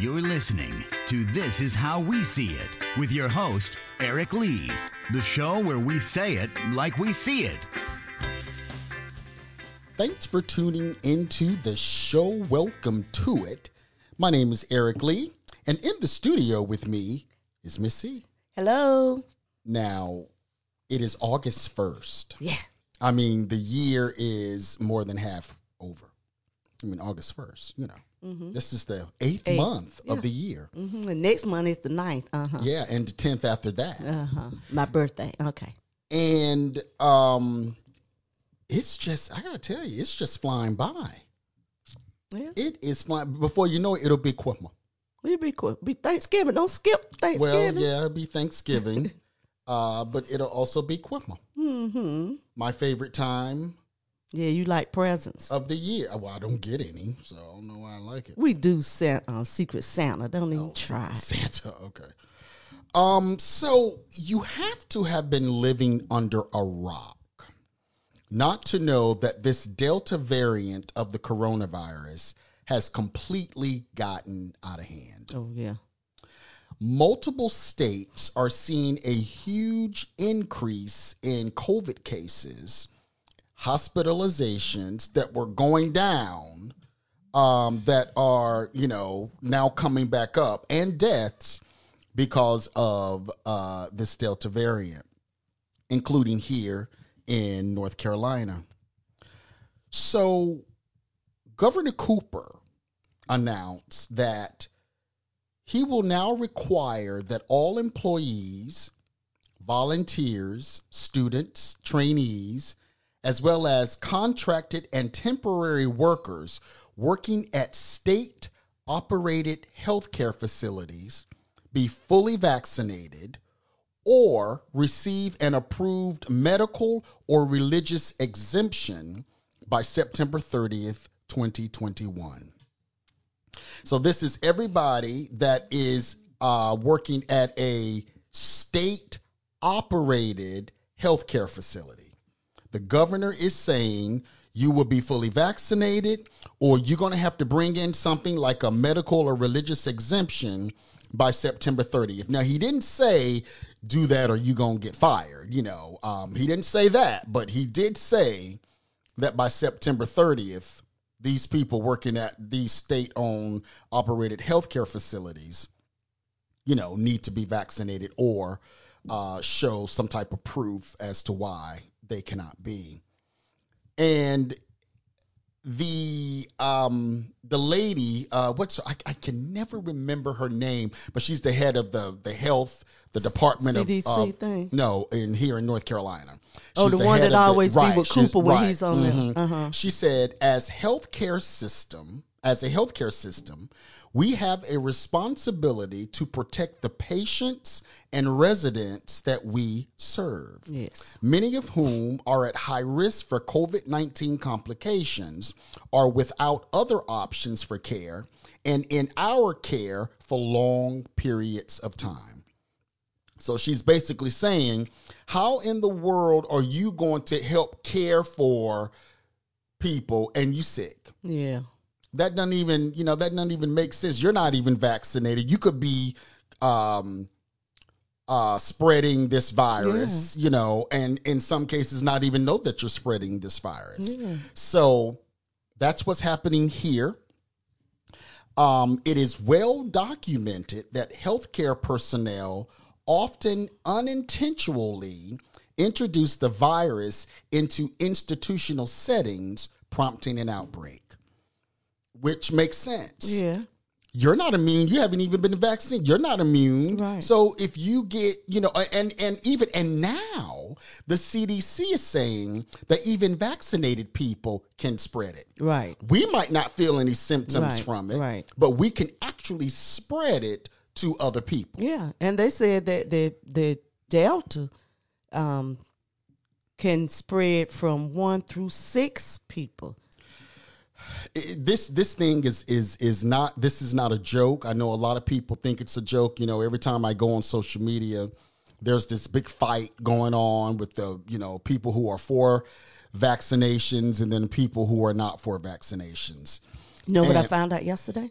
You're listening to This Is How We See It with your host, Eric Lee, the show where we say it like we see it. Thanks for tuning into the show. Welcome to it. My name is Eric Lee, and in the studio with me is Missy. Hello. Now, it is August 1st. Yeah. I mean, the year is more than half over. I mean, August 1st, you know. This is the eighth Eight. month Yeah. of the year. hmm The next month is the ninth. Uh huh. Yeah, and the 10th after that. Uh huh. My birthday. Okay. And um it's just I gotta tell you, it's just flying by. Yeah. It is flying before you know it, it'll be Christmas. We'll be. Be Thanksgiving. Don't skip Thanksgiving. Well, yeah, it'll be Thanksgiving. uh, but it'll also be Christmas. Mm-hmm. My favorite time Yeah, you like presents. of the year. Well, I don't get any, so I don't know why I like it. we do Santa, uh, Secret Santa. Don't even Oh, try. Santa, okay. Um, so you have to have been living under a rock not to know that this Delta variant of the coronavirus has completely gotten out of hand. Oh yeah. Multiple states are seeing a huge increase in COVID cases, hospitalizations that were going down, um, that are, you know, now coming back up, and deaths because of uh, this Delta variant, including here in North Carolina. So, Governor Cooper announced that he will now require that all employees, volunteers, students, trainees, as well as contracted and temporary workers working at state operated healthcare facilities be fully vaccinated or receive an approved medical or religious exemption by September 30th, 2021. So this is everybody that is uh, working at a state operated healthcare facility. The governor is saying you will be fully vaccinated or you're going to have to bring in something like a medical or religious exemption by September 30th. Now, he didn't say do that or you're going to get fired. You know, um, he didn't say that, but he did say that by September 30th, these people working at these state owned operated healthcare facilities, you know, need to be vaccinated or uh, show some type of proof as to why they cannot be. And the um the lady uh what's her, I, I can never remember her name but she's the head of the the health the department CDC of uh, thing? no in here in north carolina Oh, She's the one that of the- always be right, with Cooper when right, he's on there. mhm. Uh-huh. she said as healthcare system as a healthcare system we have a responsibility to protect the patients and residents that we serve Yes. many of whom are at high risk for COVID 19 complications, are without other options for care, and in our care for long periods of time. So she's basically saying, How in the world are you going to help care for people and you sick? Yeah. That doesn't even you know that doesn't even make sense. You're not even vaccinated. You could be um uh spreading this virus you know and in some cases not even know that you're spreading this virus. Yeah. so that's what's happening here. Um it is well documented that healthcare personnel often unintentionally introduce the virus into institutional settings prompting an outbreak which makes sense. Yeah. You're not immune. You haven't even been vaccinated. You're not immune. Right. So if you get, you know, and and even and now the CDC is saying that even vaccinated people can spread it. Right. We might not feel any symptoms Right, from it, right. but we can actually spread it to other people. Yeah, and they said that the the Delta um, can spread from one through six people. It- this this thing is is is not this is not a joke. I know a lot of people think it's a joke. You know, every time I go on social media, there's this big fight going on with the you know people who are for vaccinations and then people who are not for vaccinations. You know what I found out yesterday?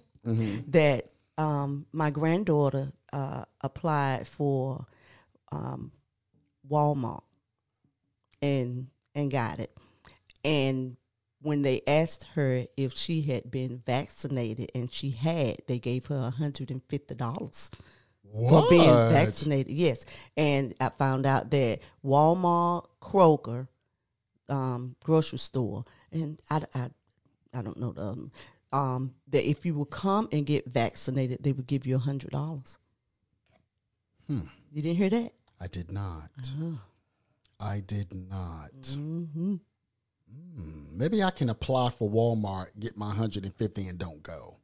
That um, my granddaughter uh, applied for um, Walmart and and got it. And when they asked her if she had been vaccinated, and she had, they gave her hundred and fifty dollars for being vaccinated. Yes, and I found out that Walmart, Kroger, um, grocery store, and I, I, I don't know the one, um, that if you will come and get vaccinated, they would give you a hundred dollars. Hmm. You didn't hear that? I did not. Uh-huh. I did not. hmm Hmm, Maybe I can apply for Walmart, get my 150 and don't go.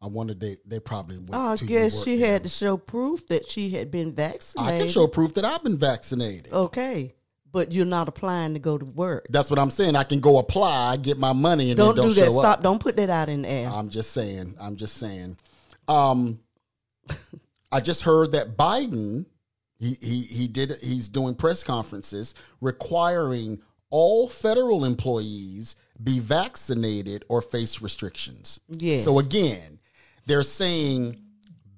I wonder they they probably went Oh, I guess she had to show proof that she had been vaccinated. I can show proof that I've been vaccinated. Okay, but you're not applying to go to work. That's what I'm saying. I can go apply, get my money, and Don't, don't do that. Stop. up. Don't put that out in the air. I'm just saying. I'm just saying. Um, I just heard that Biden he he he did he's doing press conferences requiring all federal employees be vaccinated or face restrictions. Yes. So again, they're saying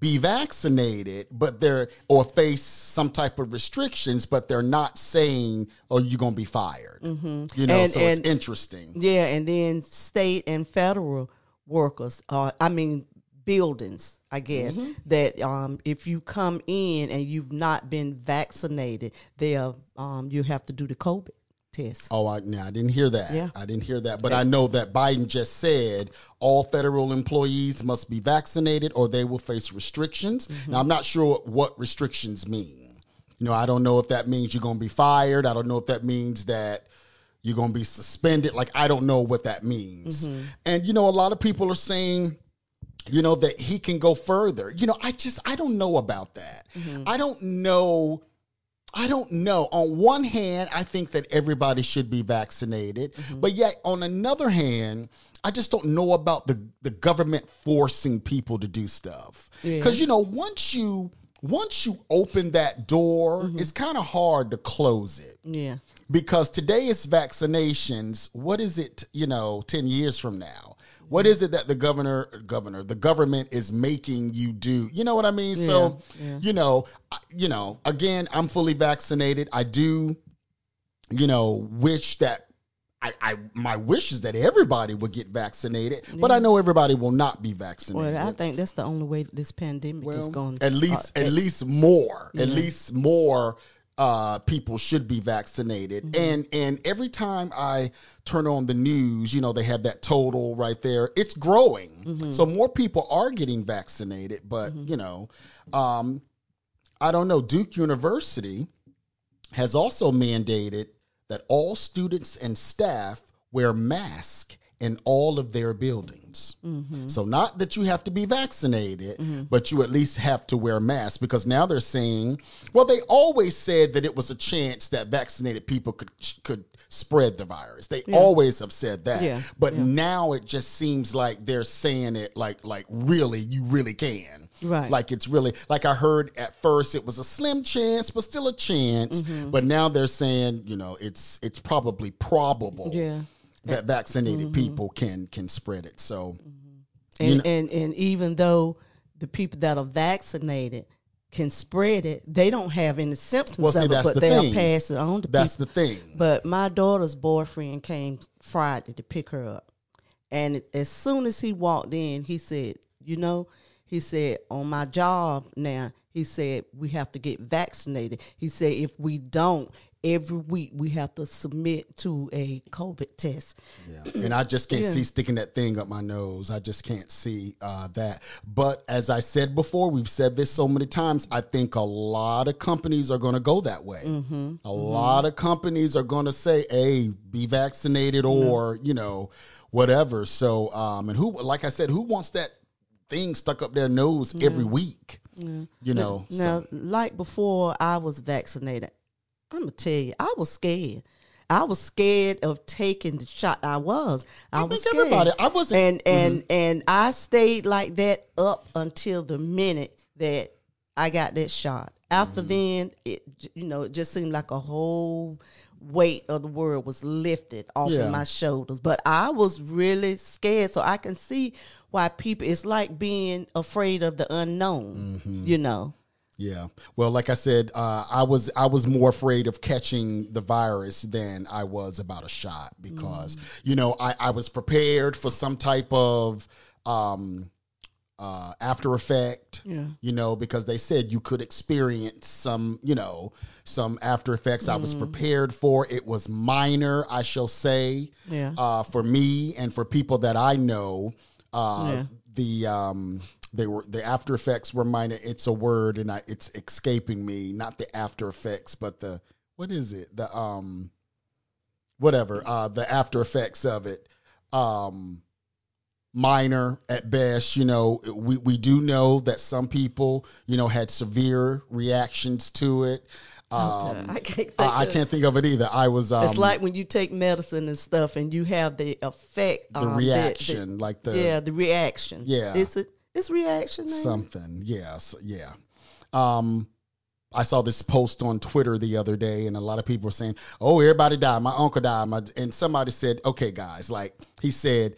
be vaccinated, but they're or face some type of restrictions, but they're not saying, "Oh, you're gonna be fired." You know, Mm-hmm. And- so and- it's interesting. Yeah, and then state and federal workers, uh, I mean buildings, I guess, Mm-hmm. that um, if you come in and you've not been vaccinated, they'll um, you have to do the COVID test. Oh, I, no, I didn't hear that. Yeah. I didn't hear that. But I know that Biden just said all federal employees must be vaccinated or they will face restrictions. Mm-hmm. Now, I'm not sure what restrictions mean. You know, I don't know if that means you're going to be fired. I don't know if that means that you're going to be suspended. Like, I don't know what that means. Mm-hmm. And, you know, a lot of people are saying, you know, that he can go further. You know, I just, I don't know about that. Mm-hmm. I don't know. I don't know. On one hand, I think that everybody should be vaccinated, Mm-hmm. but yet on another hand, I just don't know about the the government forcing people to do stuff. Yeah. Because you know, once you once you open that door, Mm-hmm. it's kind of hard to close it. Yeah. Because today it's vaccinations. What is it? You know, ten years from now. What is it that the governor, governor, the government is making you do? You know what I mean? so, yeah. you know, you know, again, I'm fully vaccinated. I do, you know, wish that I, I my wish is that everybody would get vaccinated, but I know everybody will not be vaccinated. Well, I think that's the only way this pandemic is going. at uh, least at least more at least more uh, people should be vaccinated Mm-hmm. and and every time i turn on the news you know they have that total right there it's growing Mm-hmm. so more people are getting vaccinated but you know um, i don't know duke university has also mandated that all students and staff wear masks in all of their buildings. So not that you have to be vaccinated, but you at least have to wear masks because now they're saying, well, they always said that it was a chance that vaccinated people could could spread the virus. They always have said that. Yeah, But now it just seems like they're saying it like like really you really can. Right. Like it's really like I heard at first it was a slim chance, but still a chance. Mm-hmm. But now they're saying, you know, it's it's probably probable Yeah. That mm-hmm. vaccinated mm-hmm. people can can spread it. So mm-hmm. And, You know- and and even though the people that are vaccinated can spread it, they don't have any symptoms Well, see, of it, but the they'll pass it on to that's people. the thing. But my daughter's boyfriend came Friday to pick her up. And it- as soon as he walked in, he said, You know, he said, on my job now, he said, we have to get vaccinated. He said, if we don't, every week we have to submit to a COVID test. Yeah. And I just can't Yeah. see sticking that thing up my nose. I just can't see uh, that. But as I said before, we've said this so many times. I think a lot of companies are going to go that way. Mm-hmm. A lot of companies are going to say, "Hey, be vaccinated," or you know, whatever. So, um, and who, like I said, who wants that thing stuck up their nose every week? You know. Now, so- like before I was vaccinated, I'm gonna tell you, I was scared. I was scared of taking the shot. I was. I, I was scared. everybody- I wasn't- And and and I stayed like that up until the minute that I got that shot. After then, it you know it just seemed like a whole weight of the world was lifted off Yeah. of my shoulders. But I was really scared, so I can see why people it's like being afraid of the unknown. Mm-hmm. You know. Yeah. Well, like I said, uh, I was I was more afraid of catching the virus than I was about a shot because you know I, I was prepared for some type of um, uh, after effect. Yeah. You know because they said you could experience some you know some after effects. I Mm-hmm. was prepared for. It was minor, I shall say. Yeah. Uh, for me and for people that I know. Uh, Yeah. the um they were the after effects were minor it's a word and I, it's escaping me not the after effects but the what is it? The um whatever uh the after effects of it. Um minor at best you know we we do know that some people you know had severe reactions to it. Um I can't think I, I of- can't think of it either. I was um It's like when you take medicine and stuff, and you have the effect, on the um, reaction like the yeah, the reaction. Yeah. it's a it's reaction. something yes yeah. Um i saw this post on twitter the other day and a lot of people were saying oh everybody died. My uncle died. My, and somebody said okay guys like he said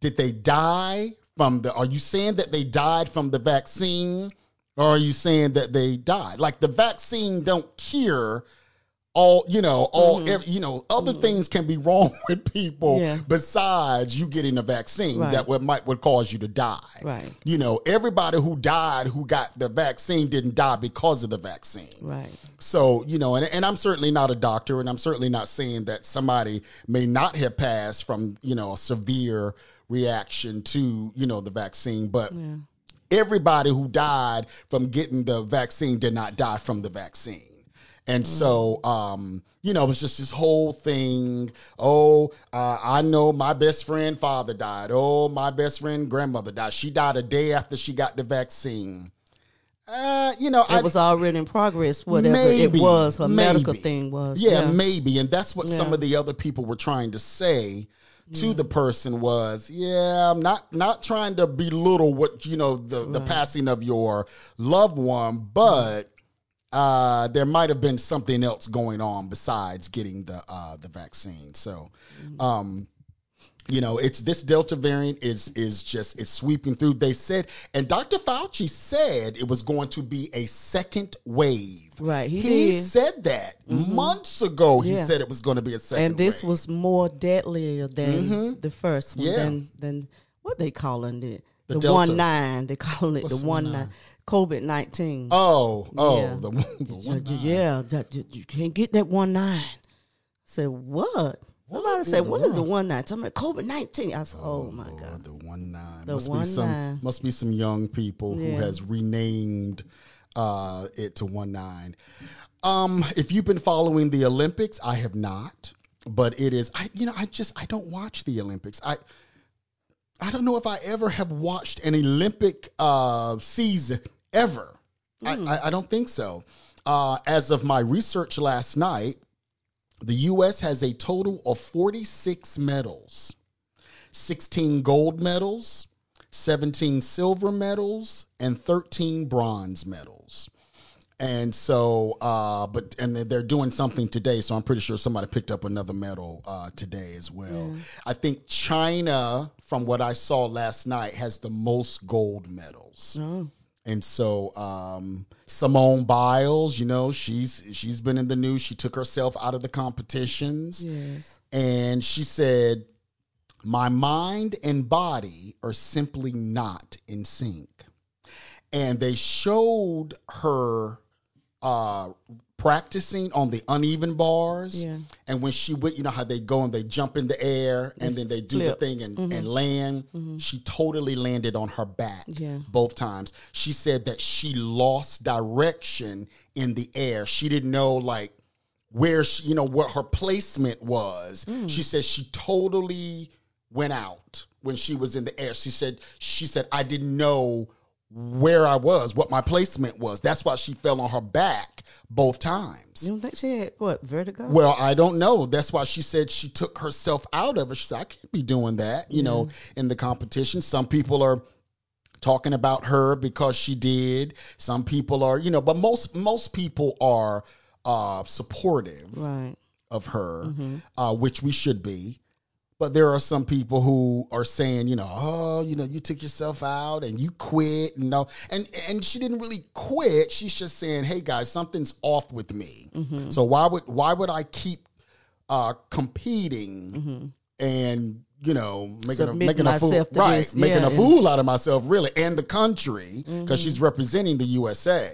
did they die from the are you saying that they died from the vaccine or are you saying that they died? Like the vaccine don't cure all you know all mm-hmm. ev- you know other mm-hmm. things can be wrong with people Yeah. besides you getting a vaccine Right. that would might would cause you to die Right. you know everybody who died who got the vaccine didn't die because of the vaccine Right. so, you know, and, and I'm certainly not a doctor, and I'm certainly not saying that somebody may not have passed from, you know, a severe reaction to, you know, the vaccine, but everybody who died from getting the vaccine did not die from the vaccine. And so, um, you know, it was just this whole thing. Oh, uh, I know my best friend father died. Oh, my best friend grandmother died. She died a day after she got the vaccine. Uh, you know, I, It was already in progress. Whatever it was, her medical thing was. Yeah, maybe, and that's what some of the other people were trying to say to the person was, yeah, I'm not not trying to belittle what you know the the passing of your loved one, but uh, there might have been something else going on besides getting the uh, the vaccine. So, um, you know, it's this Delta variant is is just it's sweeping through. They said, and Dr. Fauci said it was going to be a second wave. Right, he he said that months ago. He Yeah. said it was going to be a second. and this wave. was more deadlier than the first one. Mm-hmm. Yeah. Than, than what they calling it? The The, one nine. They calling it What's the one nine. COVID nineteen. oh oh Yeah. the, the one. yeah, that, you, you can't get that one nine. I said what? Somebody said, "What is the one nine? Somebody COVID nineteen. I said, "Oh, my Lord, god." the one nine. The must one be some nine. must be some young people who has renamed uh, it to one nine. Um, if you've been following the Olympics, I have not, but it is. I you know I just I don't watch the Olympics. I I don't know if I ever have watched an Olympic uh, season ever. I, I, I don't think so. Uh, as of my research last night, the U.S. has a total of 46 medals 16 gold medals, 17 silver medals, and 13 bronze medals. And so, uh, but and they're doing something today, so I'm pretty sure somebody picked up another medal uh, today as well. I think China, from what I saw last night, has the most gold medals. Oh, And so um, Simone Biles, you know, she's she's been in the news. She took herself out of the competitions, yes. and she said, "My mind and body are simply not in sync." And they showed her uh, practicing on the uneven bars. Yeah. And when she went, you know how they go and they jump in the air and then they do flip. the thing and, mm-hmm. and land. Mm-hmm. She totally landed on her back Yeah. both times. She said that she lost direction in the air. She didn't know like where she, you know what her placement was. Mm. She said she totally went out when she was in the air. She said she said I didn't know where I was, what my placement was. That's why she fell on her back both times. You don't think she had what vertigo? Well, I don't know. That's why she said she took herself out of it. She said, I can't be doing that, you know, in the competition. Some people are talking about her because she did. Some people are, you know, but most most people are uh supportive right. of her, uh, which we should be. But there are some people who are saying, you know, oh, you know, you took yourself out and you quit, you know, and and she didn't really quit. She's just saying, hey guys, something's off with me. So why would why would I keep uh, competing and you know making a, making a fool right this, making yeah, a and- fool out of myself really and the country because she's representing the USA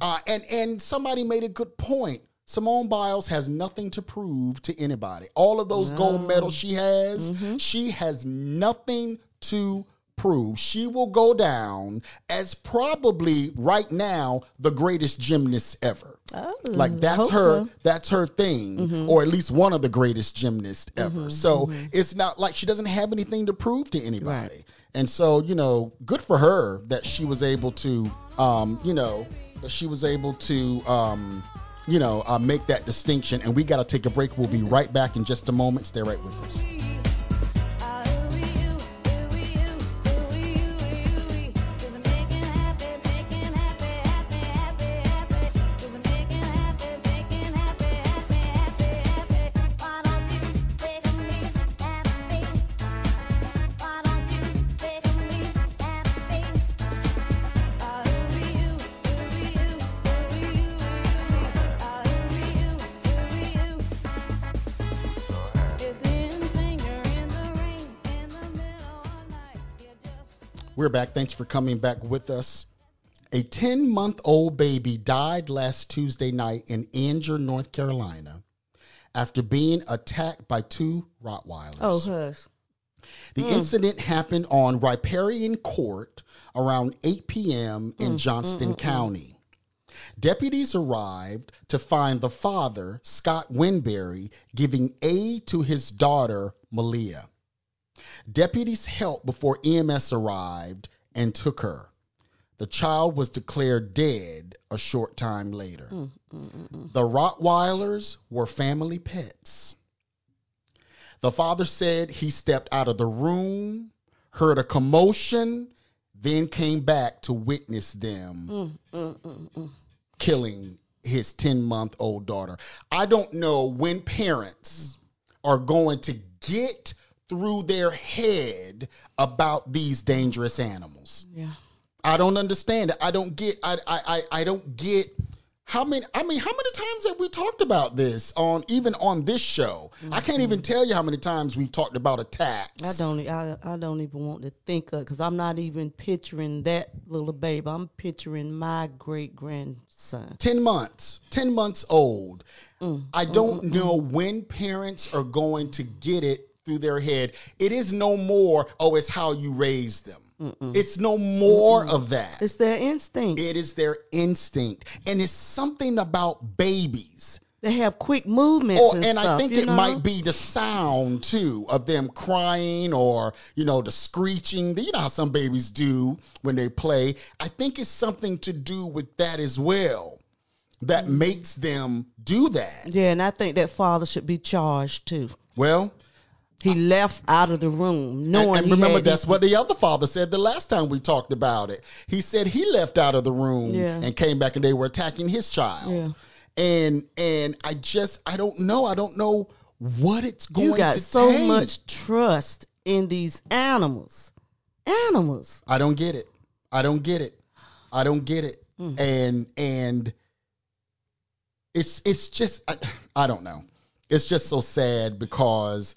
uh, and and somebody made a good point Simone Biles has nothing to prove to anybody. All of those gold medals she has she has nothing to prove. She will go down as probably right now the greatest gymnast ever. Like that's her so. that's her thing or at least one of the greatest gymnasts ever. So it's not like she doesn't have anything to prove to anybody. And so you know good for her that she was able to um you know that she was able to um you know uh, make that distinction. And we got to take a break. We'll be right back in just a moment. Stay right with us back. Thanks for coming back with us. A 10 month old baby died last Tuesday night in Angier, North Carolina, after being attacked by two Rottweilers. Oh, hush. The mm. incident happened on Riparian Court around 8 p.m. in mm, mm, Johnston County. Deputies arrived to find the father, Scott Winberry, giving aid to his daughter, Malia. Deputies helped before EMS arrived and took her. The child was declared dead a short time later. Mm, mm, mm, the Rottweilers were family pets. The father said he stepped out of the room, heard a commotion, then came back to witness them killing his 10 month old daughter. I don't know when parents are going to get through their head about these dangerous animals. Yeah. I don't understand it. I don't get I I I, I don't get how many I mean how many times have we talked about this on even on this show? I can't mm-hmm. even tell you how many times we've talked about attacks. I don't. I, I don't even want to think of because I'm not even picturing that little baby. I'm picturing my great grandson. 10 months, 10 months old. Mm. I don't know when parents are going to get it through their head. It is no more, oh, it's how you raise them. It's no more of that. It's their instinct. It is their instinct. And it's something about babies. they have quick movements, Or, and, and I think it know? might be the sound too of them crying or, you know, the screeching. You know how some babies do when they play. I think it's something to do with that as well that Mm. makes them do that. Yeah, and I think that father should be charged too. Well, He left out of the room knowing. and, and remember, that's what the other father said the last time we talked about it. He said he left out of the room Yeah. and came back and they were attacking his child. Yeah. And and I just I don't know. I don't know what it's going You got to so take. much trust in these animals. Animals. I don't get it. I don't get it. I don't get it. Hmm. And and it's it's just I, I don't know. It's just so sad because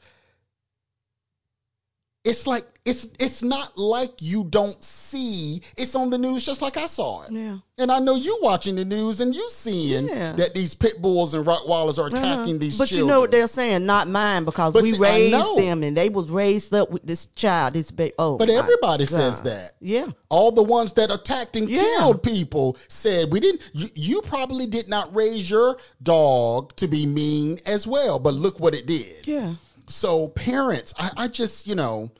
it's like it's it's not like you don't see it's on the news just like I saw it. Yeah. And I know you watching the news and you seeing Yeah. that these pit bulls and Rottweilers are attacking Uh-huh. these but children. you know what they're saying? Not mine because But we see, raised them and they was raised up with this child, this baby. Oh, But everybody says that. Yeah. All the ones that attacked and Yeah. killed people said we didn't. You, you probably did not raise your dog to be mean as well, but look what it did. Yeah. So parents, I, I just you know,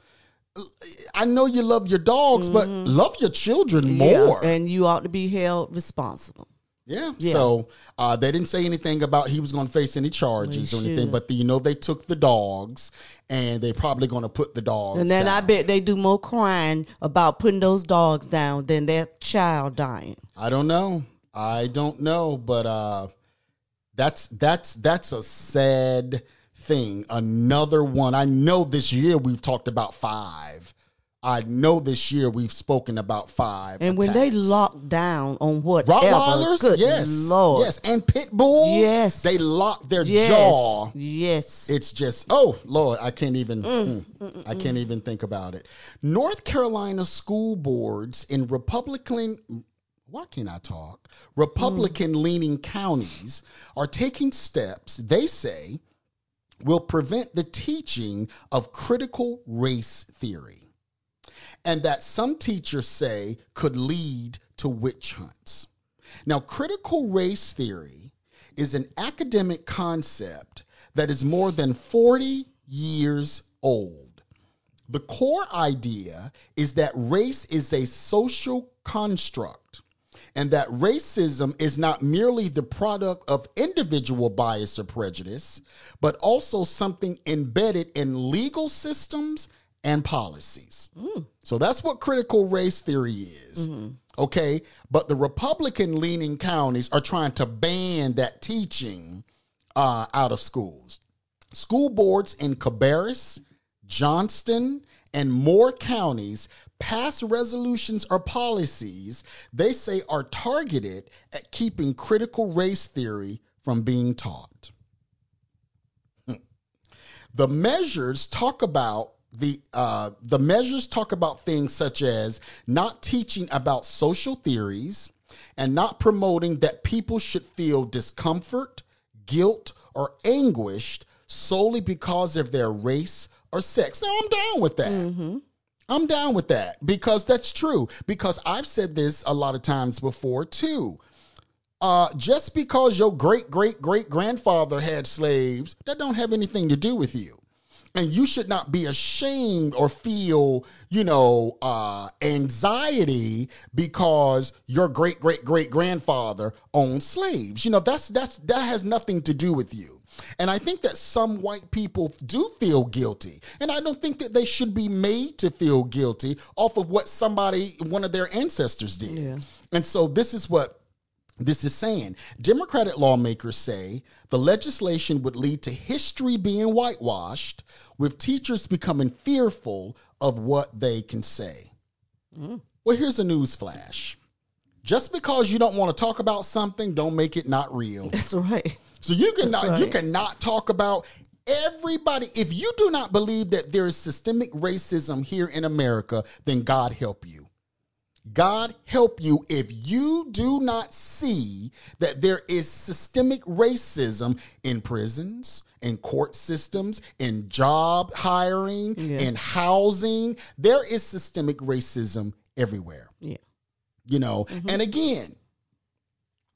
I know you love your dogs, but love your children more. Mm-hmm. Yeah. And you ought to be held responsible. Yeah. Yeah. So uh, they didn't say anything about he was going to face any charges or anything, but the, you know they took the dogs and they're probably going to put the dogs. And then I bet they do more crying about putting those dogs down than that child dying. I don't know. I don't know, but uh that's that's that's a sad thing. Another one. I know this year we've talked about five. I know this year we've spoken about five. And when they attacks. lock down on whatever, Rottweilers, good yes, Lord, yes, and pit bulls, Yes. they lock their yes, jaw. yes. It's just oh Lord, I can't even Mm. mm, I can't even think about it. North Carolina school boards in Republican why can't I talk? Republican leaning counties are taking steps they say will prevent the teaching of critical race theory. And that some teachers say could lead to witch hunts. Now, critical race theory is an academic concept that is more than 40 years old. The core idea is that race is a social construct and that racism is not merely the product of individual bias or prejudice, but also something embedded in legal systems and policies. So that's what critical race theory is. Okay. But the Republican leaning counties are trying to ban that teaching uh, out of schools. School boards in Cabarrus, Johnston, and more counties pass resolutions or policies they say are targeted at keeping critical race theory from being taught. Hmm. The measures talk about the uh, the measures talk about things such as not teaching about social theories and not promoting that people should feel discomfort, guilt, or anguished solely because of their race or sex. Now I'm down with that. I'm down with that because that's true. Because I've said this a lot of times before too. Uh, just because your great great great grandfather had slaves, that don't have anything to do with you. And you should not be ashamed or feel, you know, uh, anxiety because your great great great grandfather owned slaves. You know, that's that's that has nothing to do with you. And I think that some white people do feel guilty. And I don't think that they should be made to feel guilty off of what somebody, one of their ancestors did. Yeah. And so this is what this is saying. Democratic lawmakers say the legislation would lead to history being whitewashed, with teachers becoming fearful of what they can say. Mm. Well, here's a news flash. Just because you don't want to talk about something, don't make it not real. That's right. So you cannot That's you cannot talk about everybody. If you do not believe that there is systemic racism here in America, then God help you. God help you if you do not see that there is systemic racism in prisons, in court systems, in job hiring, Yeah. in housing. There is systemic racism everywhere Yeah. you know mm-hmm. and again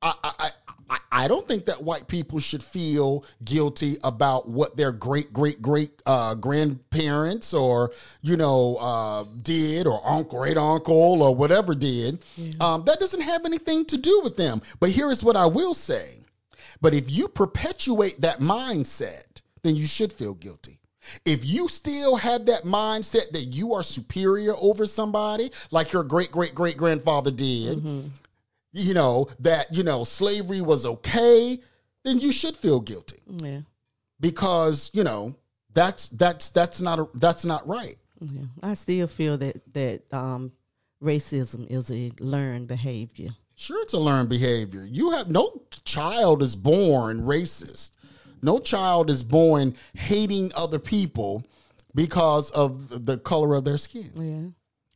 I, I i I don't think that white people should feel guilty about what their great great great uh, grandparents or you know uh, did or uncle great uncle or whatever did. Um, that doesn't have anything to do with them. But here is what I will say: but if you perpetuate that mindset, then you should feel guilty. If you still have that mindset that you are superior over somebody, like your great great great grandfather did, you know, that, you know, slavery was okay, then you should feel guilty Yeah. because, you know, that's that's that's not a, that's not right. Yeah. I still feel that that um, racism is a learned behavior. Sure, it's a learned behavior. You have no child is born racist. No child is born hating other people because of the color of their skin.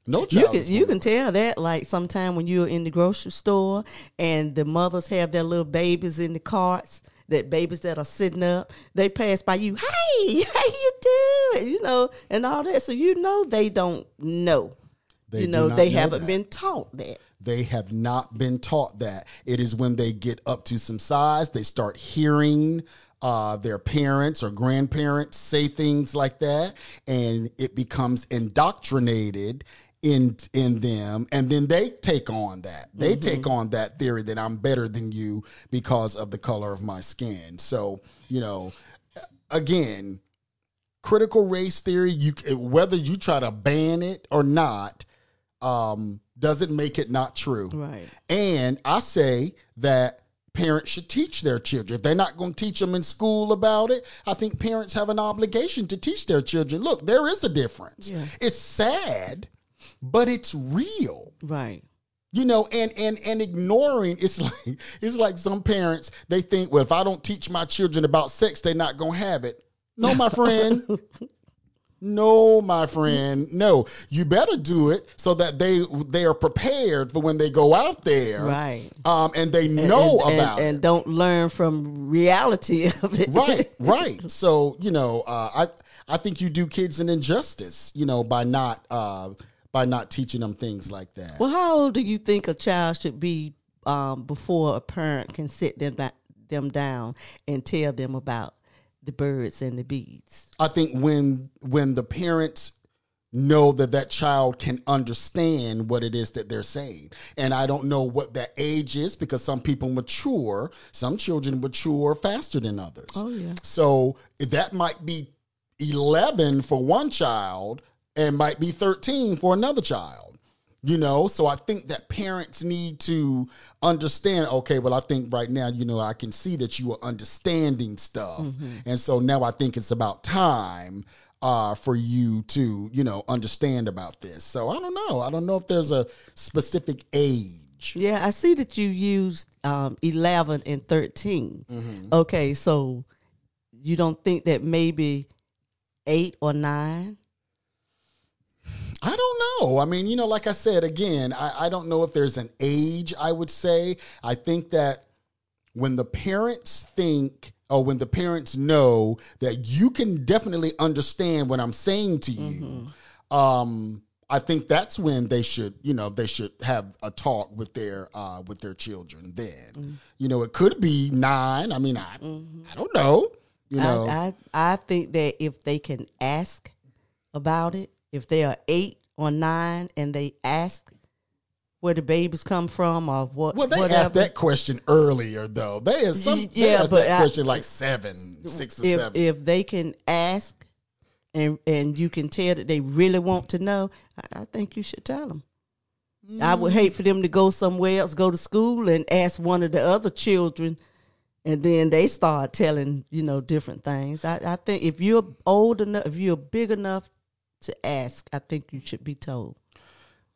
No You can you can tell that like sometime when you're in the grocery store and the mothers have their little babies in the carts, that babies that are sitting up, they pass by you, hey, how you doing? You know, and all that. So you know they don't know. They you know, they know haven't that. been taught that. They have not been taught that. It is when they get up to some size, they start hearing uh, their parents or grandparents say things like that, and it becomes indoctrinated in in them, and then they take on that. They take on that theory that I'm better than you because of the color of my skin. So you know, again, critical race theory. You whether you try to ban it or not. Um, doesn't make it not true. Right. And I say that parents should teach their children. If they're not going to teach them in school about it, I think parents have an obligation to teach their children. Look, there is a difference. Yeah. It's sad, but it's real. Right. you know and and and ignoring it's like it's like some parents they think well if i don't teach my children about sex they're not gonna have it. No my friend. No my friend. No. You better do it so that they they are prepared for when they go out there Right. um and they know and, about and, it. and don't learn from reality of it. right right. So you know uh i i think you do kids an injustice you know by not uh by not teaching them things like that Well, how old do you think a child should be um, before a parent can sit them them down and tell them about the birds and the bees? I think when when the parents know that that child can understand what it is that they're saying. And I don't know what that age is because some people mature, some children mature faster than others. Oh, yeah. So that might be 11 for one child and might be 13 for another child. You know, so I think that parents need to understand. Okay, well, I think right now, you know, I can see that you are understanding stuff, and so now I think it's about time uh, for you to, you know, understand about this. So I don't know. I don't know if there's a specific age. Yeah, I see that you used um, 11 and 13. Okay, so you don't think that maybe eight or nine? I don't know. I mean, you know, like I said, again, I, I don't know if there's an age, I would say. I think that when the parents think or when the parents know that you can definitely understand what I'm saying to you, um, I think that's when they should, you know, they should have a talk with their uh, with their children. Then, you know, it could be nine. I mean, I I don't know. You know, I, I I think that if they can ask about it, if they are eight or nine and they ask where the babies come from or what, Well, they whatever, asked that question earlier, though. They asked, some, Y- they asked but that I- question like seven, six or if seven. if they can ask and and you can tell that they really want to know, I, I think you should tell them. I would mm. hate for them to go somewhere else, go to school, and ask one of the other children, and then they start telling you know different things. I, I think if you're old enough, if you're big enough to ask, I think you should be told.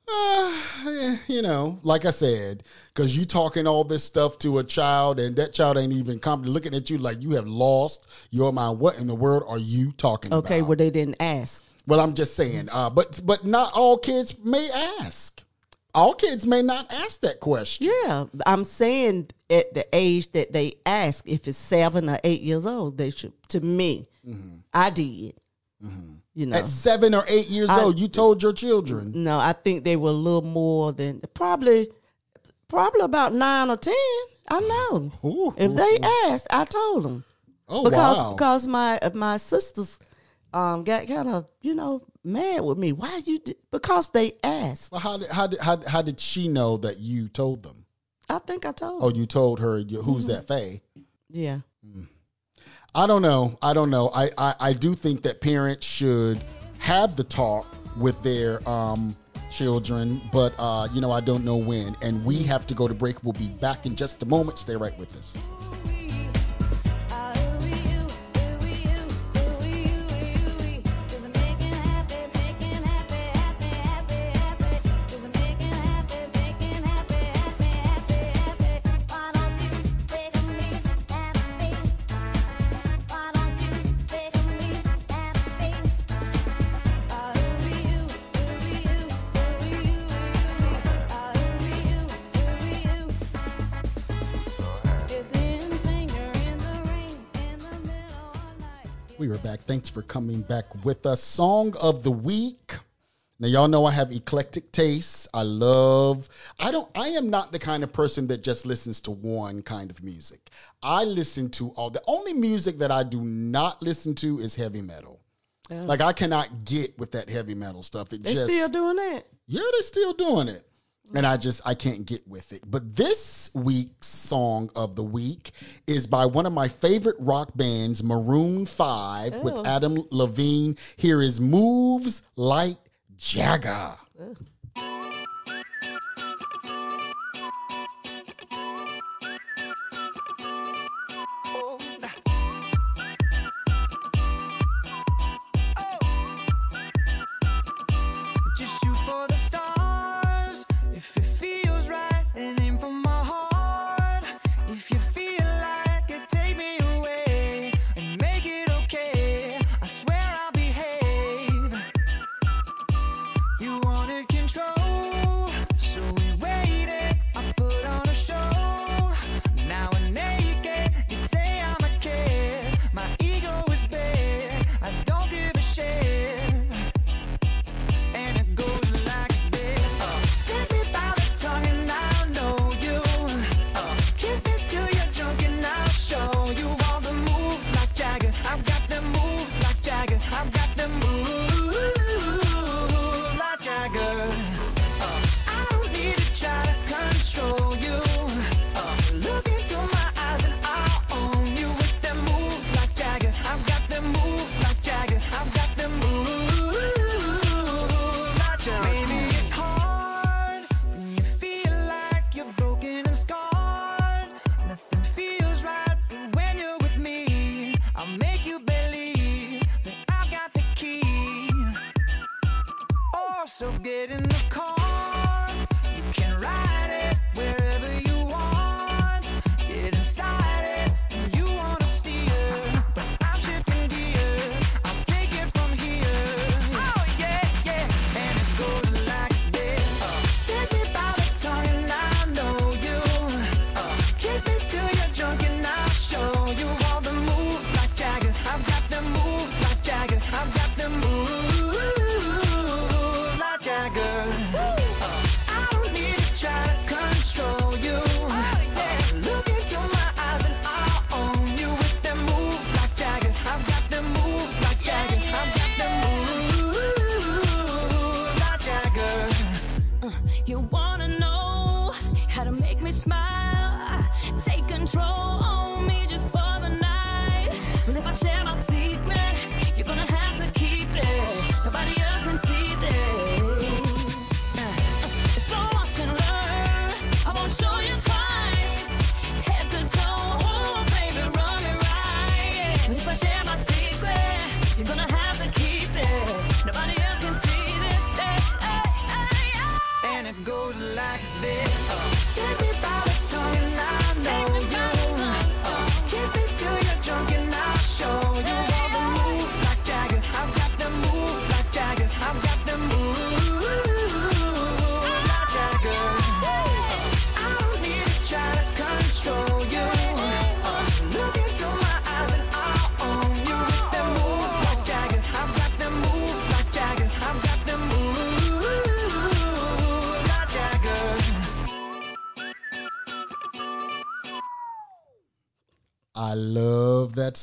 Uh, eh, you know, like I said, because you talking all this stuff to a child, and that child ain't even come looking at you like you have lost your mind. What in the world are you talking Okay, about? Okay, well they didn't ask. Well, I'm just saying, uh, but but not all kids may ask. All kids may not ask that question. Yeah, I'm saying at the age that they ask, if it's seven or eight years old, they should. To me, I did. You know, At seven or eight years I- old, you told your children. no, I think they were a little more than probably, probably about nine or ten. I know. Ooh. If they asked, I told them Oh because wow! because my my sisters um got kind of you know mad with me. Why you? Di-? Because they asked. well, how did how did how, how did she know that you told them? I think I told. Oh, you told her who's Mm-hmm. that Faye? Yeah. I don't know. I don't know. I, I, I do think that parents should have the talk with their um, children, but uh, you know I don't know when. And we have to go to break. We'll be back in just a moment. Stay right with us. For coming back with us. Song of the week. Now y'all know I have eclectic tastes. I love I don't I am not the kind of person that just listens to one kind of music. I listen to all the only music that I do not listen to is heavy metal. Oh. Like I cannot get with that heavy metal stuff. It They just still doing that. yeah, they're still doing it. And I just I can't get with it. But this week's song of the week is by one of my favorite rock bands, Maroon 5, with Adam Levine. Here is Moves Like Jagger. how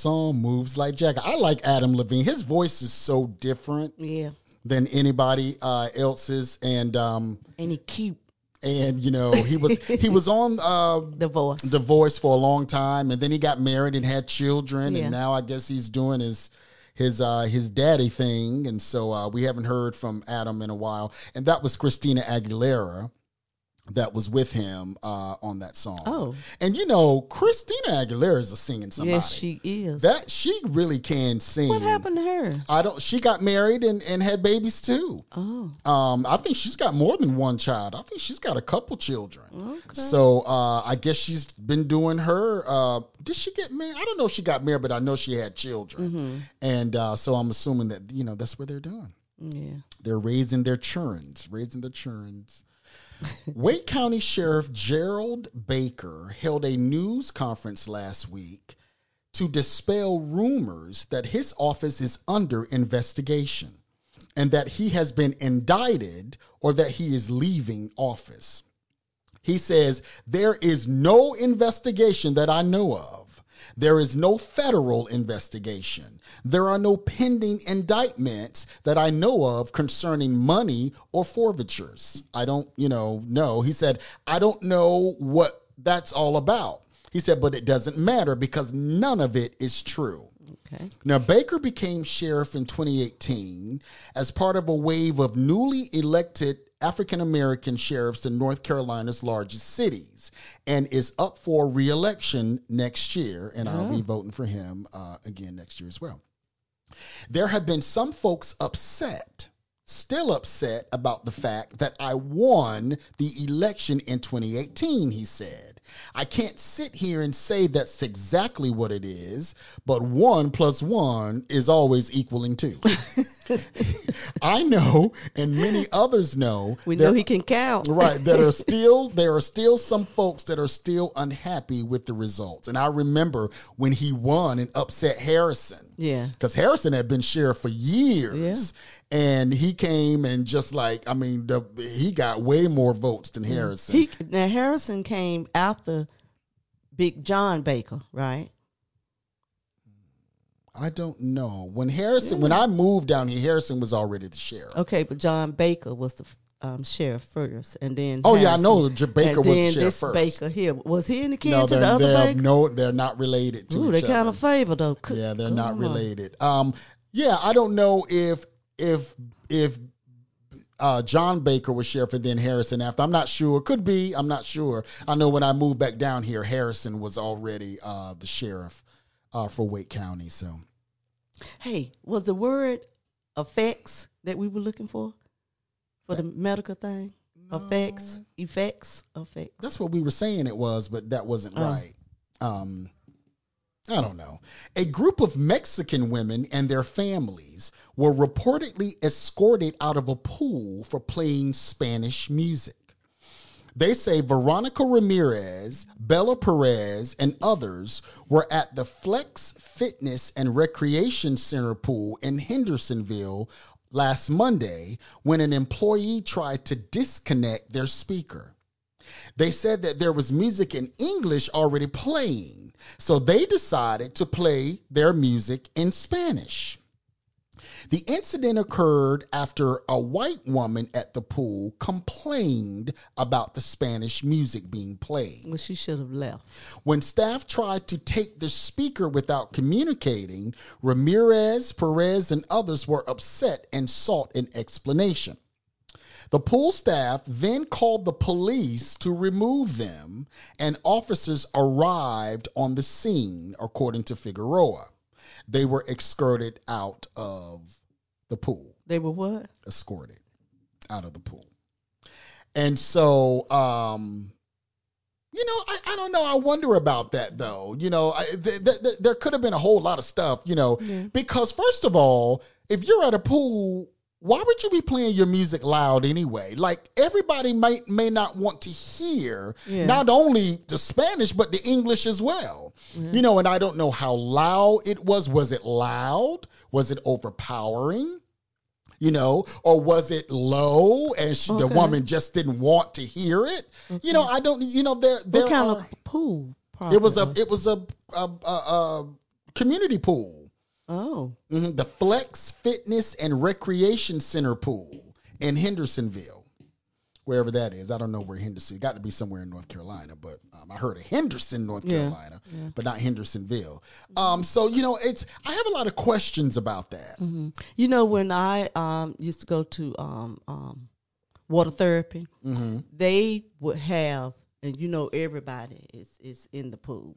song, Moves Like Jagger. I like Adam Levine. His voice is so different Yeah. than anybody uh, else's. And um, And he cute. and you know, he was he was on uh The voice. The Voice for a long time, and then he got married and had children, Yeah. and now I guess he's doing his his uh his daddy thing, and so uh, we haven't heard from Adam in a while, and that was Christina Aguilera that was with him uh on that song. Oh. and you know, Christina Aguilera is a singing somebody. yes, she is. that she really can sing. what happened to her? I don't. She got married and, and had babies too. Oh. Um, I think she's got more than one child. I think she's got a couple children. So uh, I guess she's been doing her. Uh, did she get married? I don't know if she got married, but I know she had children. And uh, so I'm assuming that you know that's what they're doing. Yeah. They're raising their churns, raising their churns. Wake County Sheriff Gerald Baker held a news conference last week to dispel rumors that his office is under investigation and that he has been indicted or that he is leaving office. He says, There is no investigation that I know of. There is no federal investigation. There are no pending indictments that I know of concerning money or forfeitures. I don't, you know, know. He said, I don't know what that's all about. He said, but it doesn't matter because none of it is true. Okay. Now, Baker became sheriff in 2018 as part of a wave of newly elected African American sheriffs in North Carolina's largest cities and is up for reelection next year. And I'll be voting for him uh, again next year as well. There have been some folks upset, still upset about the fact that I won the election in 2018, he said. I can't sit here and say that's exactly what it is, but one plus one is always equaling two. I know, and many others know. We there- know he can count. right that are still there are still some folks that are still unhappy with the results and i remember when he won and upset harrison Yeah. because harrison had been sheriff for years and he came and just like i mean the, he got way more votes than harrison He now Harrison came after Big John Baker, right? i don't know when harrison when i moved down here harrison was already the sheriff Okay, but John Baker was the um, sheriff first, and then Oh, yeah, I know J- Baker was the then sheriff this first. Baker here was he in the kin no to the other they're Baker? no they're not related to Ooh, they kind of favor though. Yeah, they're Come not on. related. Um, yeah, I don't know if if if uh, John Baker was sheriff and then Harrison after. I'm not sure. Could be. I'm not sure. I know when I moved back down here, Harrison was already uh, the sheriff uh, for Wake County. So Hey, was the word effects that we were looking for for the medical thing? Effects, effects, effects. that's what we were saying it was, but that wasn't Oh. right. Um, I don't know. A group of Mexican women and their families were reportedly escorted out of a pool for playing Spanish music. They say Veronica Ramirez, Bella Perez, and others were at the Flex Fitness and Recreation Center pool in Hendersonville last Monday when an employee tried to disconnect their speaker. They said that there was music in English already playing, so they decided to play their music in Spanish. The incident occurred after a white woman at the pool complained about the Spanish music being played. Well, she should have left. When staff tried to take the speaker without communicating, Ramirez, Perez, and others were upset and sought an explanation. The pool staff then called the police to remove them, and officers arrived on the scene, according to Figueroa. They were escorted out of the pool They were what? escorted out of the pool. And so, um, you know, I, I don't know. I wonder about that though. You know, I, th- th- th- there could have been a whole lot of stuff, you know, because first of all, if you're at a pool, why would you be playing your music loud anyway? Like everybody might may not want to hear Yeah. not only the Spanish but the English as well. You know, and I don't know how loud it was. Was it loud? Was it overpowering? you know, or was it low and she, the woman just didn't want to hear it? You know, I don't. You know, there there What kind are, of pool? it was a it was a a, a, a community pool, Oh, Mhm, the Flex Fitness and Recreation Center pool in Hendersonville, wherever that is. I don't know where Henderson. Got to be somewhere in North Carolina, but um, I heard of Henderson, North Yeah, Carolina, but not Hendersonville. Um, so you know, it's I have a lot of questions about that. Mm-hmm. you know when I um used to go to um um water therapy, Mm-hmm. they would have. And you know everybody is, is in the pool.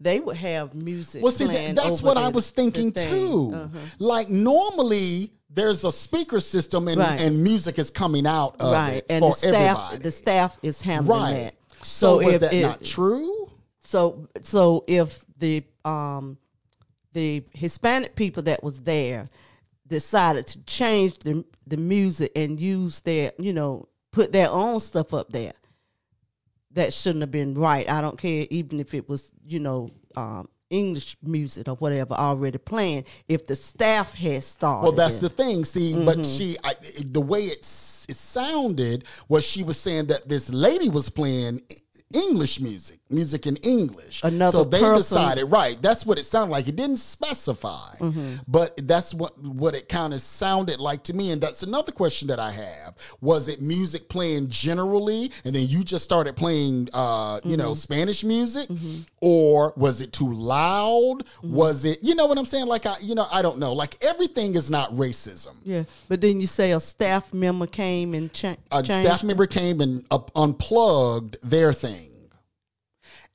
They would have music. Mm-hmm. Well, see, that's what I was thinking too. Uh-huh. Like normally, there's a speaker system and, Right. and music is coming out of right, it and for the staff everybody. the staff is handling right. that. So, was if that it- not true? So so if the um the Hispanic people that was there decided to change the the music and use their you know put their own stuff up there, that shouldn't have been right. I don't care even if it was you know um English music or whatever already playing. If the staff had started, Well, that's it. the thing. See, Mm-hmm. but she, I, the way it, it sounded was she was saying that this lady was playing English music, music in English. Another so they person- decided, right? That's what it sounded like. It didn't specify, Mm-hmm. but that's what what it kind of sounded like to me. And that's another question that I have: Was it music playing generally, and then you just started playing, uh, you Mm-hmm. know, Spanish music, or was it too loud? Mm-hmm. Was it, you know, what I'm saying? Like I, you know, I don't know. Like everything is not racism. yeah. But then you say a staff member came and cha- a staff member came and up unplugged their thing.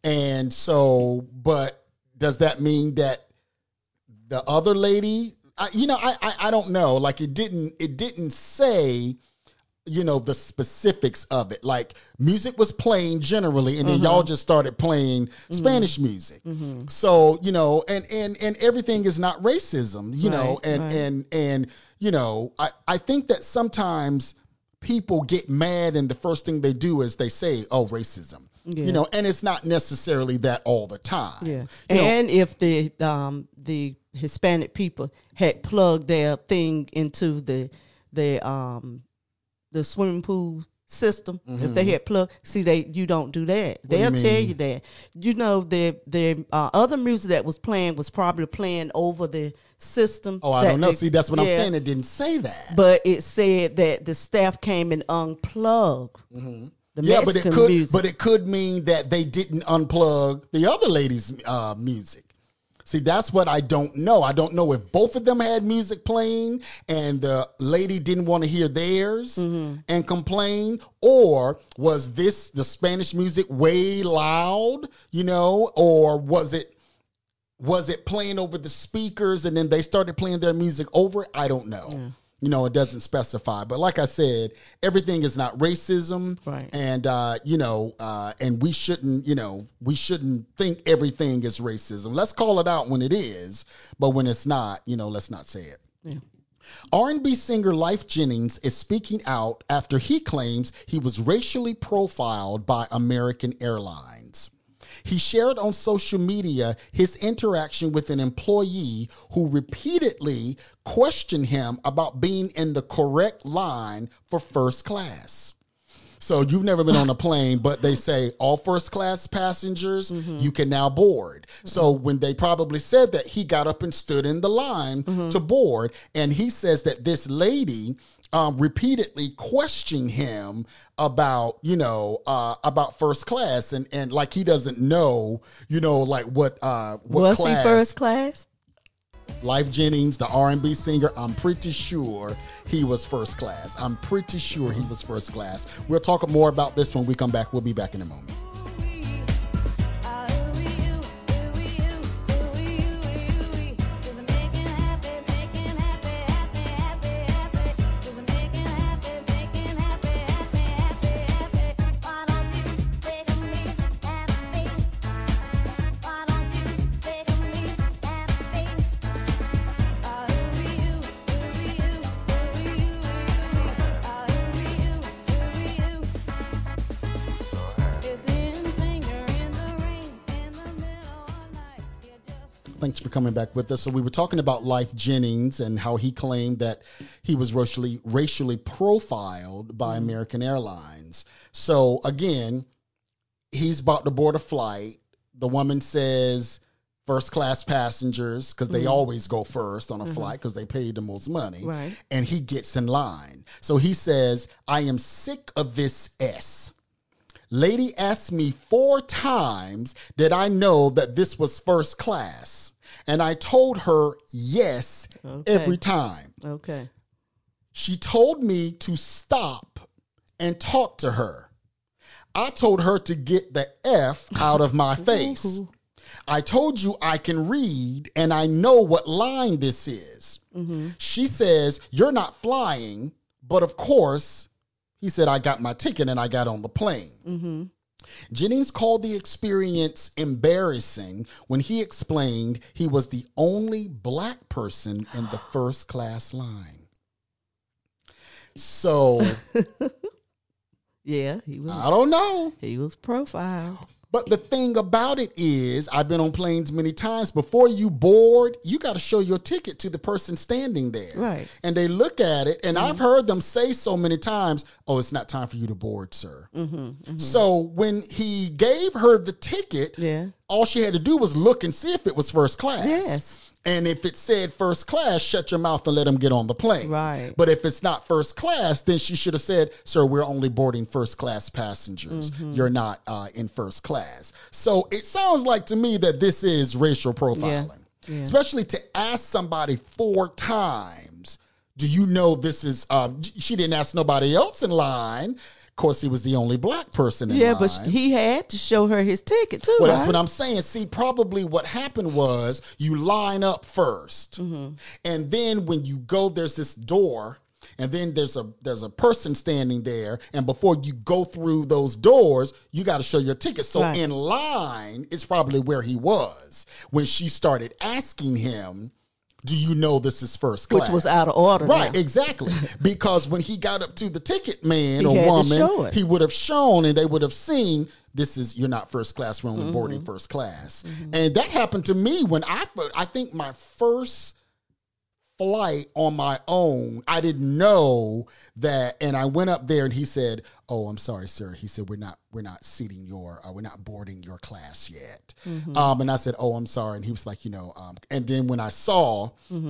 And so, but does that mean that the other lady, I, you know, I, I I don't know. Like it didn't it didn't say, you know, the specifics of it. Like music was playing generally, and then mm-hmm. y'all just started playing mm-hmm. Spanish music. Mm-hmm. So you know, and and and everything is not racism. You know, and right. and and you know, I I think that sometimes people get mad and the first thing they do is they say, "Oh, racism." Yeah. You know, and it's not necessarily that all the time. Yeah, You know, and if the um the Hispanic people had plugged their thing into the the um the swimming pool system, if they had plugged, see they you don't do that. do you They'll tell you that. You know the the uh, other music that was playing was probably playing over the system. oh, I don't know. they- See, that's what I'm saying. It didn't say that. But it said that the staff came and unplugged the yeah, but it could, music. but it could mean that they didn't unplug the other lady's uh, music. See, that's what I don't know. I don't know if both of them had music playing and the lady didn't want to hear theirs Mm-hmm. and complain, or was this the Spanish music way loud, you know, or was it was it playing over the speakers and then they started playing their music over it? I don't know. You know, it doesn't specify. But like I said, everything is not racism. Right. And uh, you know, uh, and we shouldn't, you know, we shouldn't think everything is racism. Let's call it out when it is, but when it's not, you know, let's not say it. Yeah. R&B singer Lyfe Jennings is speaking out after he claims he was racially profiled by American Airlines. He shared on social media his interaction with an employee who repeatedly questioned him about being in the correct line for first class. So you've never been on a plane, but they say all first class passengers you can now board. So when they probably said that, he got up and stood in the line to board, and he says that this lady. Um, repeatedly questioning him about you know uh, about first class and and like he doesn't know you know like what uh what Was class he first class? Lyfe Jennings, the R&B singer, I'm pretty sure he was first class. I'm pretty sure he was first class. We'll talk more about this when we come back. We'll be back in a moment. Coming back with us. So we were talking about Lyfe Jennings and how he claimed that he was racially racially profiled by mm-hmm. American Airlines. So again, he's about to board a flight. The woman says first class passengers because they mm-hmm. always go first on a mm-hmm. flight because they paid the most money. Right. And he gets in line. So he says, I am sick of this S. Lady asked me four times did I know that this was first class. And I told her yes Okay. every time. Okay. She told me to stop and talk to her. I told her to get the F out of my face. I told you I can read and I know what line this is. Mm-hmm. She says, You're not flying, but of course, he said, I got my ticket and I got on the plane. Mm-hmm. Jennings called the experience embarrassing when he explained he was the only black person in the first class line. So Yeah, he was I don't know. he was profiled. But the thing about it is, I've been on planes many times. Before you board, you got to show your ticket to the person standing there. Right. And they look at it, and I've mm-hmm. heard them say so many times, Oh, it's not time for you to board, sir. Mm-hmm, mm-hmm. So when he gave her the ticket, Yeah. all she had to do was look and see if it was first class. Yes. And if it said first class, shut your mouth and let them get on the plane. Right. But if it's not first class, then she should have said, "Sir, we're only boarding first class passengers. Mm-hmm. You're not uh, in first class." So it sounds like to me that this is racial profiling, Yeah. especially to ask somebody four times. Do you know this is? Uh, she didn't ask nobody else in line. Of course, he was the only black person in Yeah, line. but he had to show her his ticket too. Well, right? that's what I'm saying. See, probably what happened was you line up 1st Mm-hmm. and then when you go, there's this door, and then there's a there's a person standing there, and before you go through those doors, you got to show your ticket. So Right. in line it's probably where he was when she started asking him. Do you know this is first class? Which was out of order Right, now. exactly. because when he got up to the ticket man He or woman, he would have shown and they would have seen this is you're not first class we're only Mm-hmm. boarding first class and that happened to me when i i think my first flight on my own i didn't know that and i went up there and he said oh i'm sorry sir he said we're not we're not seating your uh, we're not boarding your class yet Mm-hmm. um and i said oh i'm sorry and he was like you know um and then when i saw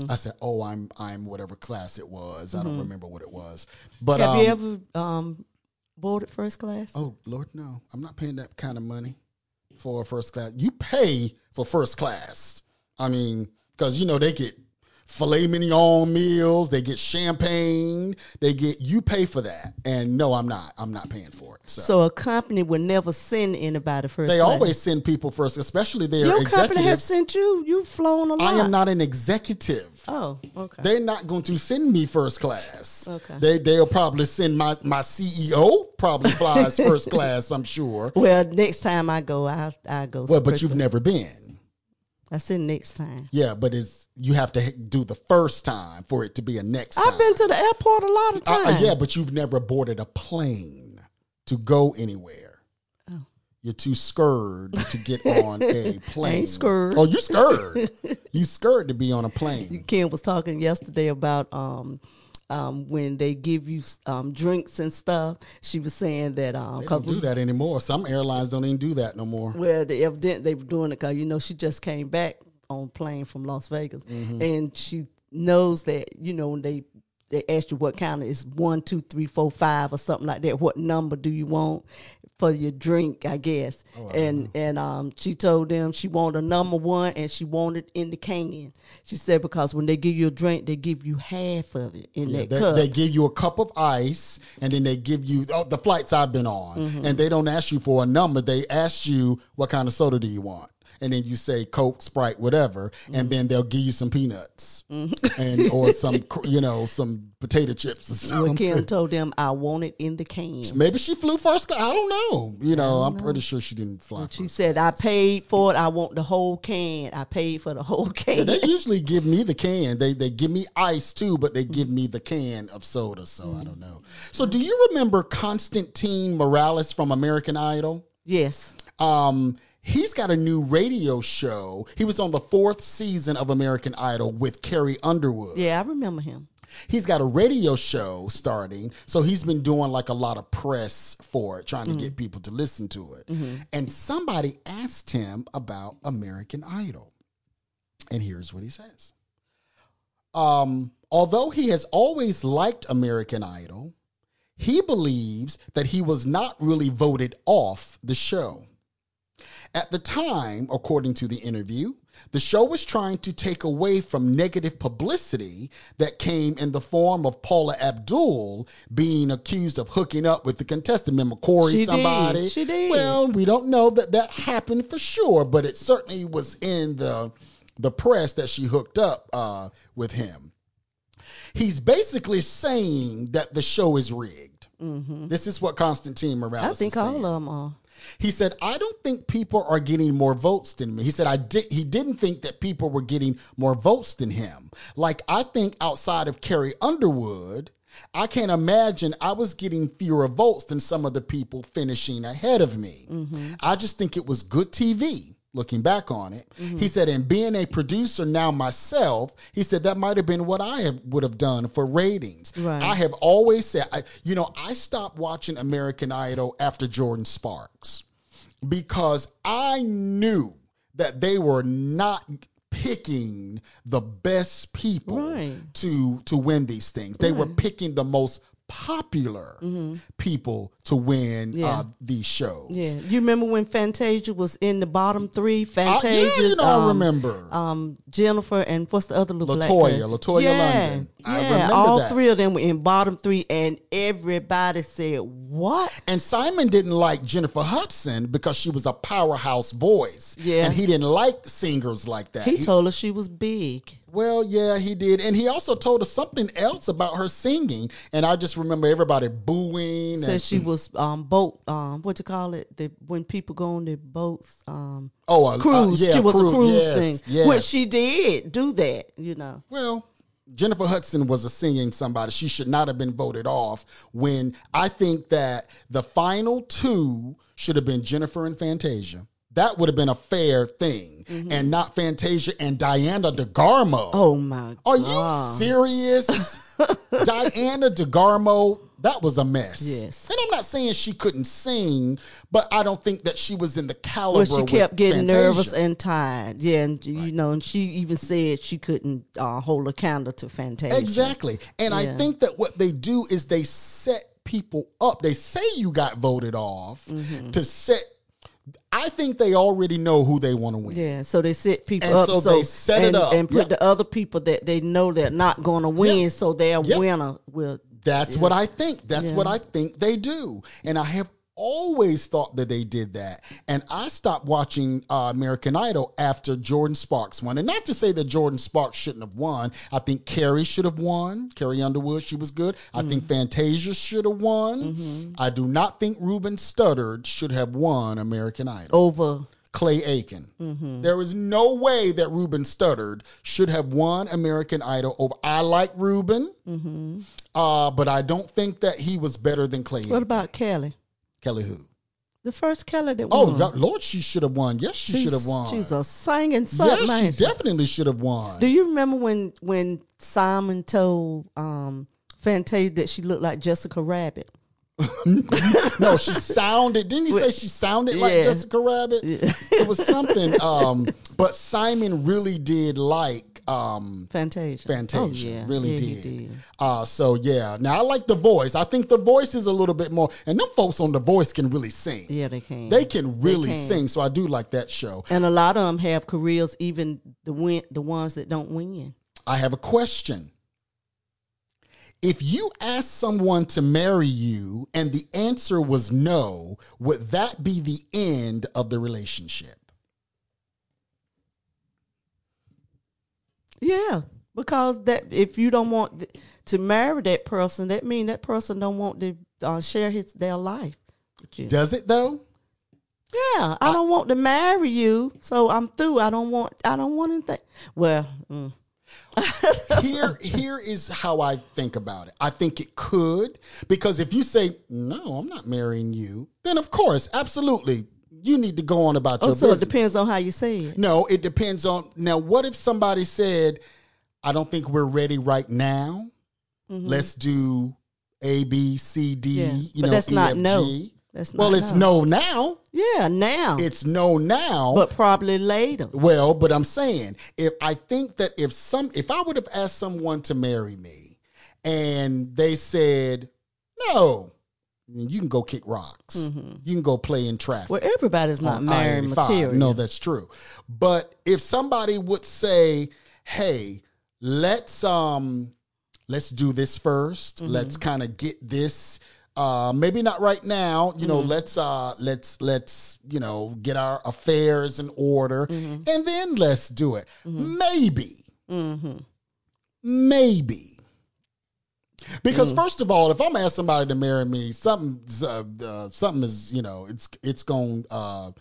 i said oh i'm i'm whatever class it was i don't remember what it was but Have um, you ever um, boarded first class? Oh Lord, no! I'm not paying that kind of money for a first class. You pay for first class. I mean, because you know they get filet mignon meals, they get champagne, they get. You pay for that, and no, I'm not. I'm not paying for it. So, So a company would never send anybody first they class. always send people first, especially their Your company has sent you. You've flown a lot. I am not an executive. Oh, okay. They're not going to send me first class. Okay. They they'll probably send my my CEO probably flies first class. I'm sure. well, next time I go, I I go. Well, but you've class. never been. I said next time. Yeah, but it's you have to do the first time for it to be a next time. I've been to the airport a lot of Uh, uh, times. yeah, but you've never boarded a plane to go anywhere. Oh. You're too scared to get on a plane. scared. Oh, you scared. you scared to be on a plane. Ken was talking yesterday about um, um, when they give you um, drinks and stuff. She was saying that um, They don't do that anymore. Some airlines don't even do that no more. well, they evident they were doing it because you know she just came back on plane from Las Vegas, Mm-hmm. and she knows that you know when they they ask you what kind of it's one, two, three, four, five, or something like that. What number do you want for your drink? I guess. Oh, and and um, she told them she wanted a number one, and she wanted in the can. She said because when they give you a drink, they give you half of it in Yeah, that they, cup. they give you a cup of ice, and then they give you oh, the flights I've been on, Mm-hmm. and they don't ask you for a number. They ask you what kind of soda do you want, and then you say Coke, Sprite, whatever, Mm-hmm. and then they'll give you some peanuts and or some you know some potato chips or something. Kim told them I want it in the can. Maybe she flew first class. I don't know. You know, I'm pretty sure she didn't fly. She said, "I paid for it. I want the whole can. I paid for the whole can." They usually give me the can. They they give me ice too, but they give me the can of soda. So I don't know. So do you remember Constantine Maroulis from American Idol? yes, Um, he's got a new radio show. He was on the fourth season of American Idol with Carrie Underwood. yeah, I remember him. He's got a radio show starting, so he's been doing like a lot of press for it, trying to get people to listen to it. And somebody asked him about American Idol. And here's what he says. Um, although he has always liked American Idol, he believes that he was not really voted off the show. At the time, according to the interview, the show was trying to take away from negative publicity that came in the form of Paula Abdul being accused of hooking up with the contestant. Remember Corey She did. somebody? She did. Well, we don't know that that happened for sure, but it certainly was in the the press that she hooked up uh, with him. He's basically saying that the show is rigged. This is what Constantine Maroulis. Mm-hmm. I think all of them are. He said, "I don't think people are getting more votes than me." He said, "I did." He didn't think that people were getting more votes than him. Like I think outside of Carrie Underwood, I can't imagine I was getting fewer votes than some of the people finishing ahead of me. Mm-hmm. I just think it was good TV. Looking back on it, he mm-hmm. said, and being a producer now myself, he said that might have been what I have, would have done for ratings. Right. I have always said, I, you know, I stopped watching American Idol after Jordin Sparks because I knew that they were not picking the best people Right. to to win these things. They were picking the most popular people to win Mm-hmm. Yeah. uh, these shows. Yeah, you remember when Fantasia was in the bottom three? I, Fantasia, yeah, you know, I um, remember. um, Jennifer, and what's the other little black Latoya, girl? Latoya yeah, London. I yeah, remember all that. three of them were in bottom three, and everybody said, "What?" And Simon didn't like Jennifer Hudson because she was a powerhouse voice. Yeah. And he didn't like singers like that. He He- told her she was big. Well, yeah, he did. And he also told us something else about her singing. And I just remember everybody booing. Said and, she was um boat um what you call it? The when people go on their boats um Oh, a- a- cruise. yeah, she was cruise, a cruise yes, singer, yes. which she did do that. You know. Well, Jennifer Hudson was a singing somebody. She should not have been voted off when I think that the final two should have been Jennifer and Fantasia. That would have been a fair thing. And not Fantasia and Diana DeGarmo. Oh my! Are you serious? Diana DeGarmo, that was a mess. Yes. And I'm not saying she couldn't sing, but I don't think that she was in the caliber. Well, she kept getting Fantasia. nervous and tired. Yeah, and you know, and she even said she couldn't uh, hold a candle to Fantasia. Exactly. And I think that what they do is they set people up. They say you got voted off Mm-hmm. to set. I think they already know who they want to win. Yeah, so they set people And up so so, they set it and, up. and put the other people that they know they're not going to win, Yeah. so their Yeah. winner will. That's what I think. That's what I think they do. And I have always thought that they did that. And I stopped watching uh, American Idol after Jordin Sparks won. And not to say that Jordin Sparks shouldn't have won. I think Carrie should have won. Carrie Underwood, she was good. I think Fantasia should have won. I do not think Ruben Studdard should have won American Idol. Over Clay Aiken. Mm-hmm. There is no way that Ruben Studdard should have won American Idol over. I like Ruben, uh, but I don't think that he was better than Clay Mm-hmm. what Aiken. about Kelly? Kelly who? The first Kelly that Oh, won. Oh, Lord, she should have won. Yes, she should have won. She's a singing something. yes, she definitely should have won. Do you remember when when Simon told um, Fantasia that she looked like Jessica Rabbit. No, she sounded. Didn't you say she sounded like Jessica Rabbit? It was something. Um, but Simon really did like um, Fantasia. Fantasia. Oh, yeah. Really Yeah, did. did. Uh, so yeah. Now I like the voice. I think the voice is a little bit more. And them folks on the voice can really sing. Yeah, they can. They can really can. sing. So I do like that show. And a lot of them have careers, even the win, the ones that don't win. I have a question. If you asked someone to marry you and the answer was no, would that be the end of the relationship? Yeah, because that if you don't want th- to marry that person, that means that person don't want to uh, share his their life. with you. Does it though? Yeah, I don't want to marry you, so I'm through. I don't want. I don't want anything. Well, mm, here here is how I think about it. I think it could because if you say no, I'm not marrying you, then of course, absolutely, you need to go on about oh, your so it depends on how you say it. No, it depends on now. What if somebody said, "I don't think we're ready right now. Let's do A, B, C, D. Mm-hmm. Yeah, You but know, that's E, not F, no. G." That's well, it's no. no now. Yeah, now, It's no now. but probably later. Well, but I'm saying if I think that if some if I would have asked someone to marry me and they said no, you can go kick rocks. You can go play in traffic. Mm-hmm. Well, everybody's not married material. No, that's true. But if somebody would say, "Hey, let's um let's do this 1st let Mm-hmm. Let's kind of get this uh maybe not right now, you Mm-hmm. know, let's uh let's let's, you know, get our affairs in order Mm-hmm. and then let's do it." Maybe. Maybe. Because first of all, if I'm asking somebody to marry me, something uh, uh, something is you know it's it's going to uh,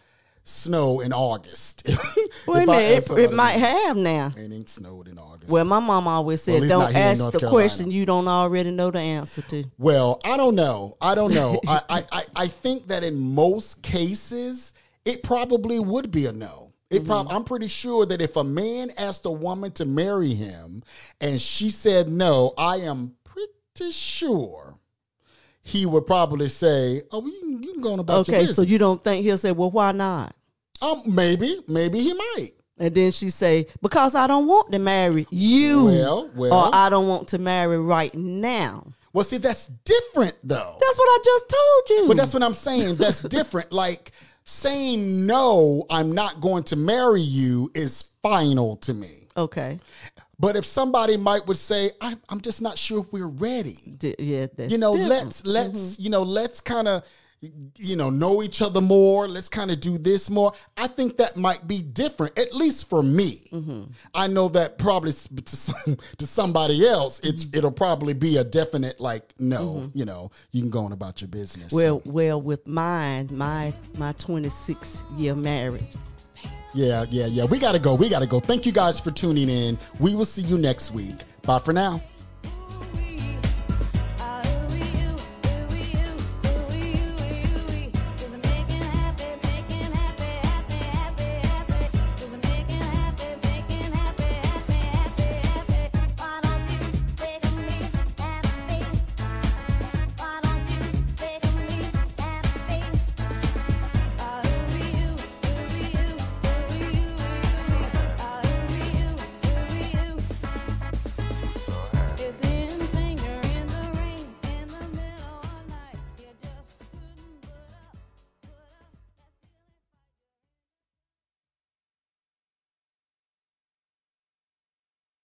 snow in August. Wait a minute, it, it might marry- have now. It ain't snowed in August. Well, my mom always said, least "Don't not here in ask the Carolina. question you don't already know the answer to." Well, I don't know. I don't know. I, I, I, I think that in most cases, it probably would be a no. It prob- I'm pretty sure that if a man asked a woman to marry him and she said no, I am pretty sure he would probably say, "Oh, you can, you can go on about your Okay, so you don't think he'll say, "Well, why not?" um, maybe, maybe he might. And then she say, "Because I don't want to marry you, Well, well. or I don't want to marry right now." Well, see, that's different though. That's what I just told you. But that's what I'm saying. That's different. Like saying no, I'm not going to marry you is final to me. okay. But if somebody might would say, I'm, I'm just not sure if we're ready. D- yeah, that's You know, different. let's let's you know let's kind of you know know each other more. Let's kind of do this more. I think that might be different, at least for me. Mm-hmm. I know that probably to some to somebody else, it's Mm-hmm. it'll probably be a definite like no. You know, you can go on about your business. Well, well, with mine, my my 26 year marriage. Yeah, yeah, yeah. We got to go. We got to go. Thank you guys for tuning in. We will see you next week. Bye for now.